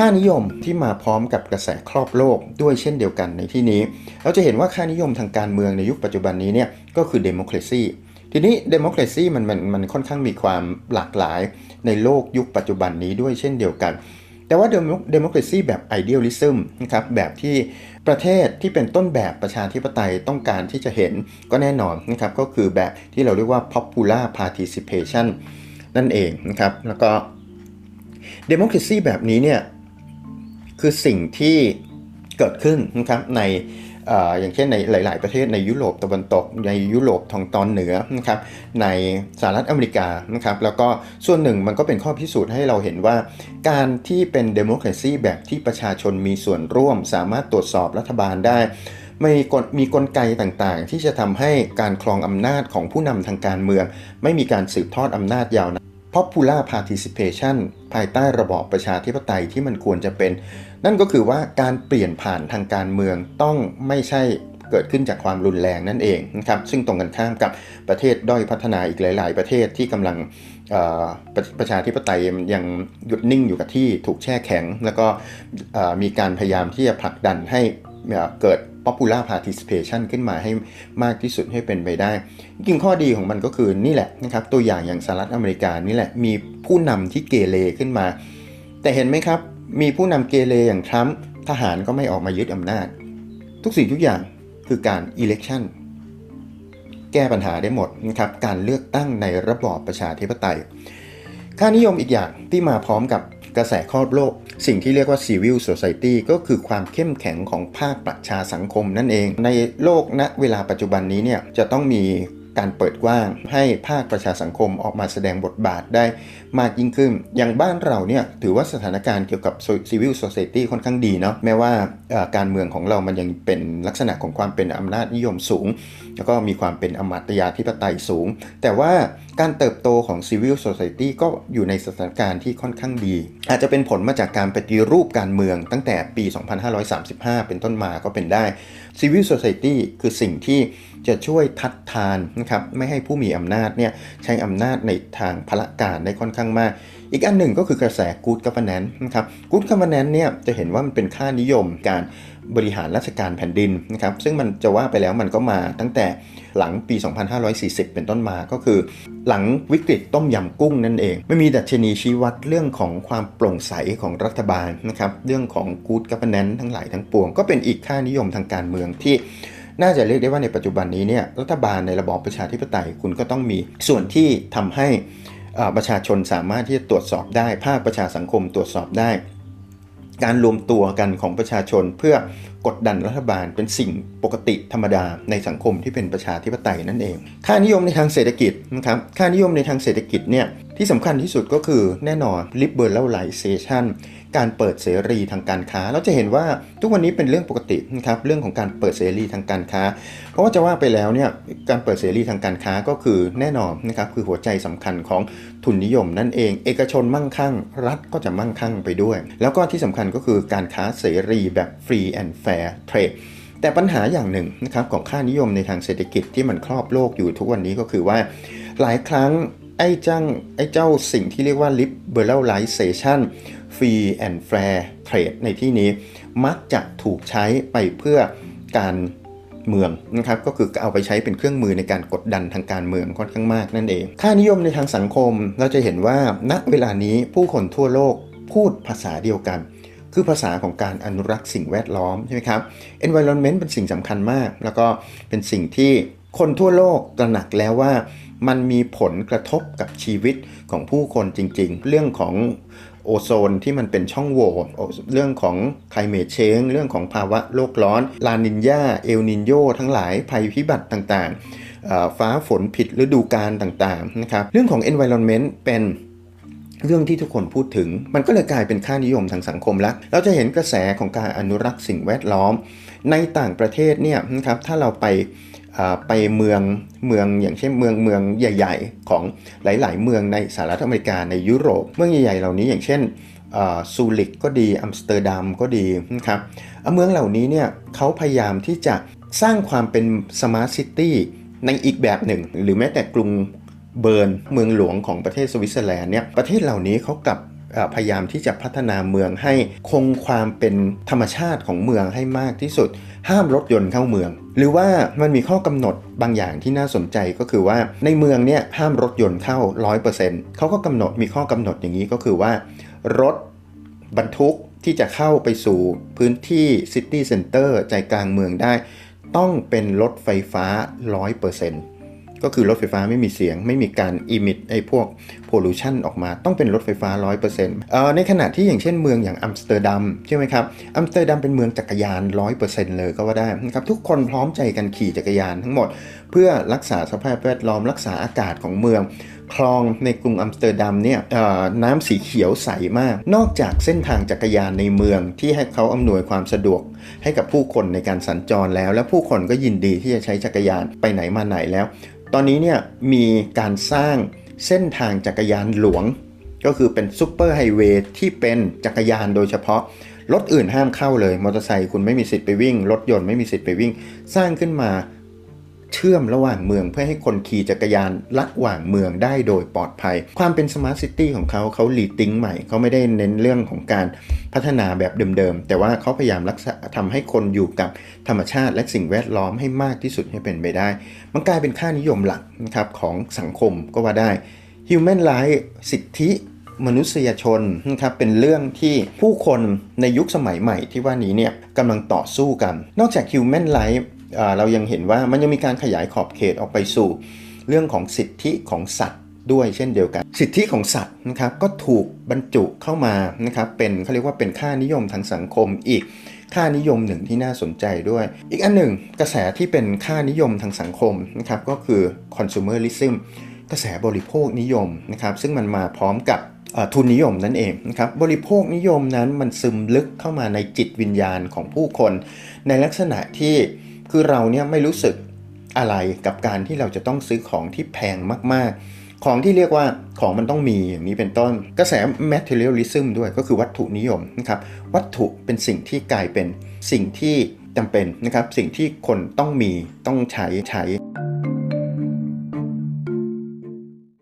ค่านิยมที่มาพร้อมกับกระแสครอบโลกด้วยเช่นเดียวกันในที่นี้ เราจะเห็นว่าค่านิยมทางการเมืองในยุคปัจจุบันนี้เนี่ยก็คือ democracy ทีนี้ democracy มันมันมันค่อนข้างมีความหลากหลายในโลกยุคปัจจุบันนี้ด้วยเช่นเดียวกัน แต่ว่า democracy แบบ idealism นะครับแบบที่ประเทศที่เป็นต้นแบบประชาธิปไตยต้องการที่จะเห็นก็แน่นอนนะครับก็คือแบบที่เราเรียกว่า popular participation นั่นเองนะครับแล้วก็ democracy แบบนี้เนี่ย คือสิ่งที่เกิดขึ้นนะครับในอย่างเช่นในหลาย ๆ ประเทศในยุโรปตะวันตก ในยุโรปทางตอนเหนือนะครับในสหรัฐอเมริกานะครับแล้วก็ส่วนหนึ่งมันก็เป็นข้อพิสูจน์ให้เราเห็นว่า การที่เป็น democracy แบบที่ประชาชนมีส่วนร่วม สามารถตรวจสอบรัฐบาลได้มีกลมีกลไกต่างๆ ที่จะทำให้การครองอำนาจของผู้นำทางการเมือง ไม่มีการสืบทอดอำนาจยาวนาน popular participation ภายใต้ระบอบประชาธิปไตยที่มันควรจะเป็น นั่นก็คือว่าการเปลี่ยนผ่านทางการเมืองต้องไม่ใช่เกิดขึ้นจากความรุนแรงนั่นเองนะครับซึ่งตรงกันข้ามกับประเทศด้อยพัฒนาอีกหลาย ๆ ประเทศที่กำลังประประชาธิปไตยยังหยุดนิ่งอยู่กับที่ถูกแช่แข็ง แล้วก็มีการพยายามที่จะผลักดันให้เกิด popular participation ขึ้นมาให้มากที่สุดให้เป็นไปได้จริงข้อดีของมันก็คือนี่แหละนะครับตัวอย่างอย่างสหรัฐอเมริกานี่แหละมีผู้นำที่เกเรขึ้นมา แต่เห็นไหมครับมีผู้นำเกเรอย่างทรัมป์ทหารก็ไม่ออกมายึดอำนาจ ทุกสิ่งทุกอย่างคือการ election แก้ปัญหาได้หมดนะครับการเลือกตั้งในระบอบประชาธิปไตย ค่านิยมอีกอย่างที่มาพร้อมกับกระแสครอบโลก สิ่งที่เรียกว่า civil society ก็คือความเข้มแข็งของภาคประชาสังคมนั่นเอง ในโลกณเวลาปัจจุบันนี้เนี่ยจะต้องมี การเปิดกว้าง ให้ภาคประชาสังคมออกมาแสดงบทบาทได้มากยิ่งขึ้น อย่างบ้านเราเนี่ยถือว่าสถานการณ์เกี่ยวกับ civil society ค่อนข้างดีเนาะแม้ว่าการเมืองของเรามันยังเป็นลักษณะของความเป็นอำนาจนิยมสูง แล้วก็มีความเป็นอมาตยาธิปไตยสูง แต่ว่าการเติบโตของ civil society ก็อยู่ในสถานการณ์ที่ค่อนข้างดี อาจจะเป็นผลมาจากการปฏิรูปการเมืองตั้งแต่ปี 2535 เป็นต้นมาก็เป็นได้ civil society คือสิ่งที่จะช่วยทัดทานนะครับไม่ให้ผู้มีอำนาจเนี่ยใช้อำนาจในทางพละการได้ค่อนข้างมาก อีกอันหนึ่งก็คือกระแส good governance นะครับ good governance เนี่ยจะเห็นว่ามันเป็นค่านิยมการบริหารราชการแผ่นดินนะครับซึ่งมันจะว่าไปแล้วมันก็มาตั้งแต่หลังปี 2540 เป็นต้นมาก็คือ หลังวิกฤตต้มยำกุ้งนั่นเองไม่มีดัชนีชี้วัดเรื่องของความโปร่งใสของรัฐบาลนะครับเรื่องของ good governance ทั้งหลายทั้งปวง ก็เป็นอีกค่านิยมทางการเมืองที่ น่าจะเรียกได้ว่าในปัจจุบันนี้เนี่ยรัฐบาลในระบอบประชาธิปไตยคุณก็ต้องมีส่วนที่ทำให้ประชาชนสามารถที่จะตรวจสอบได้ภาคประชาสังคมตรวจสอบได้ การรวมตัวกันของประชาชนเพื่อกดดันรัฐบาลเป็นสิ่งปกติธรรมดาในสังคมที่เป็นประชาธิปไตยนั่นเอง ค่านิยมในทางเศรษฐกิจนะครับค่านิยมในทางเศรษฐกิจเนี่ยที่สำคัญที่สุดก็คือแน่นอน liberalization การเปิดเสรีทางการค้า เราจะเห็นว่าทุกวันนี้เป็นเรื่องปกตินะครับเรื่องของการเปิดเสรีทางการค้า เพราะว่าจะว่าไปแล้วเนี่ยการเปิดเสรีทางการค้าก็คือแน่นอนนะครับคือหัวใจสำคัญของทุนนิยมนั่นเอง เอกชนมั่งคั่ง รัฐก็จะมั่งคั่งไปด้วย แล้วก็ที่สำคัญก็คือการค้าเสรีแบบ free and fair trade แต่ปัญหาอย่างหนึ่งนะครับของค่านิยมในทางเศรษฐกิจที่มันครอบโลกอยู่ทุกวันนี้ก็คือว่า หลายครั้งไอ้จ้างไอ้เจ้าสิ่งที่เรียกว่า liberalization free and fair trade ในที่นี้มักจะถูกใช้ไปเพื่อการเมืองนะครับก็คือเอาไปใช้เป็นเครื่องมือในการกดดันทางการเมืองค่อนข้างมากนั่นเอง ค่านิยมในทางสังคมเราจะเห็นว่าณเวลานี้ผู้คนทั่วโลกพูดภาษาเดียวกัน คือภาษาของการอนุรักษ์สิ่งแวดล้อมใช่ไหมครับ environment เป็นสิ่งสำคัญมาก แล้วก็เป็นสิ่งที่คนทั่วโลกตระหนักแล้วว่ามันมีผลกระทบกับชีวิตของผู้คนจริง ๆ เรื่องของโอโซนที่มันเป็นช่องโหว่เรื่องของ climate change เรื่องของภาวะโลกร้อน ลานินยาเอลนินโยทั้งหลายภัยพิบัติต่างๆ ฟ้าฝนผิดฤดูกาลต่างๆนะครับเรื่องของ environment เป็น เรื่องที่ทุกคนพูดถึง มันก็เลยกลายเป็นค่านิยมทางสังคมแล้วเราจะเห็นกระแสของการอนุรักษ์สิ่งแวดล้อม ในต่างประเทศเนี่ยนะครับถ้าเราไปไปเมืองเมืองอย่างเช่นเมืองเมืองใหญ่ ๆ ของหลาย ๆ เมืองในสหรัฐอเมริกาในยุโรป เมืองใหญ่ๆเหล่านี้อย่างเช่นซูริกก็ดีอัมสเตอร์ดัมก็ดีนะครับเมืองเหล่านี้เนี่ยเขาพยายามที่จะสร้างความเป็น smart city ในอีกแบบหนึ่ง หรือแม้แต่กรุง เบิร์นเมืองหลวงของประเทศสวิตเซอร์แลนด์เนี่ยประเทศเหล่านี้เขากลับพยายามที่จะพัฒนาเมืองให้คงความเป็นธรรมชาติของเมืองให้มากที่สุด ห้ามรถยนต์เข้าเมือง หรือว่ามันมีข้อกำหนดบางอย่างที่น่าสนใจก็คือว่าในเมืองเนี่ยห้ามรถยนต์เข้า 100%เขาก็กำหนดมีข้อกำหนดอย่างนี้ก็คือว่า รถบรรทุกที่จะเข้าไปสู่พื้นที่ city center ใจกลางเมืองได้ ต้องเป็นรถไฟฟ้า 100% ก็คือรถไฟฟ้าไม่มีเสียง ไม่มีการ emit ไอ้พวก pollution ออกมาต้องเป็นรถไฟฟ้า 100%เอ่อในขณะที่อย่างเช่นเมืองอย่างอัมสเตอร์ดัมใช่ไหมครับอัมสเตอร์ดัมเป็นเมืองจักรยาน 100%เลยก็ว่าได้นะครับทุกคนพร้อมใจกันขี่จักรยานทั้งหมด เพื่อรักษาสภาพแวดล้อมรักษาอากาศของเมืองคลองในกรุงอัมสเตอร์ดัมเนี่ยน้ำสีเขียวใสมาก นอกจากเส้นทางจักรยานในเมืองที่ให้เขาอำนวยความสะดวก ให้กับผู้คนในการสัญจรแล้ว และผู้คนก็ยินดีที่จะใช้จักรยานไปไหนมาไหนแล้ว ตอนนี้เนี่ยมีการสร้างเส้นทางจักรยานหลวง ก็คือเป็น superhighway ที่เป็นจักรยานโดยเฉพาะ รถอื่นห้ามเข้าเลย มอเตอร์ไซค์คุณไม่มีสิทธิ์ไปวิ่ง รถยนต์ไม่มีสิทธิ์ไปวิ่ง สร้างขึ้นมา เชื่อมระหว่างเมืองเพื่อให้คนขี่จักรยานระหว่างเมืองได้โดยปลอดภัย ความเป็น smart city ของเขาเขา rethink ใหม่เขาไม่ได้เน้นเรื่องของการพัฒนาแบบเดิมๆ แต่ว่าเขาพยายามรักษาทำให้คนอยู่กับธรรมชาติและสิ่งแวดล้อมให้มากที่สุดให้เป็นไปได้ มันกลายเป็นค่านิยมหลักนะครับของสังคมก็ว่าได้ Human Rights สิทธิมนุษยชนนะครับเป็นเรื่องที่ผู้คนในยุคสมัยใหม่ที่ว่านี้เนี่ยกำลังต่อสู้กัน นอกจาก Human Rights เรายังเห็นว่ามันยังมีการขยายขอบเขตออกไปสู่ เรื่องของสิทธิของสัตว์ด้วยเช่นเดียวกัน สิทธิของสัตว์นะครับก็ถูกบรรจุเข้ามานะครับเป็นเขาเรียกว่าเป็นค่านิยมทางสังคมอีกค่านิยมหนึ่งที่น่าสนใจด้วย อีกอันหนึ่งกระแสที่เป็นค่านิยมทางสังคมนะครับก็คือ consumerism กระแสบริโภคนิยมนะครับซึ่งมันมาพร้อมกับทุนนิยมนั่นเองนะครับบริโภคนิยมนั้นมันซึมลึกเข้ามาในจิตวิญญาณของผู้คน ในลักษณะที่ คือเราเนี่ยไม่รู้สึกอะไรกับการที่เราจะต้องซื้อของที่แพงมาก ๆ ของที่เรียกว่าของมันต้องมีอย่างนี้เป็นต้น กระแส materialism ด้วยก็คือวัตถุนิยมนะครับวัตถุเป็นสิ่งที่กลายเป็นสิ่งที่จำเป็นนะครับสิ่งที่คนต้องมีต้องใช้ใช้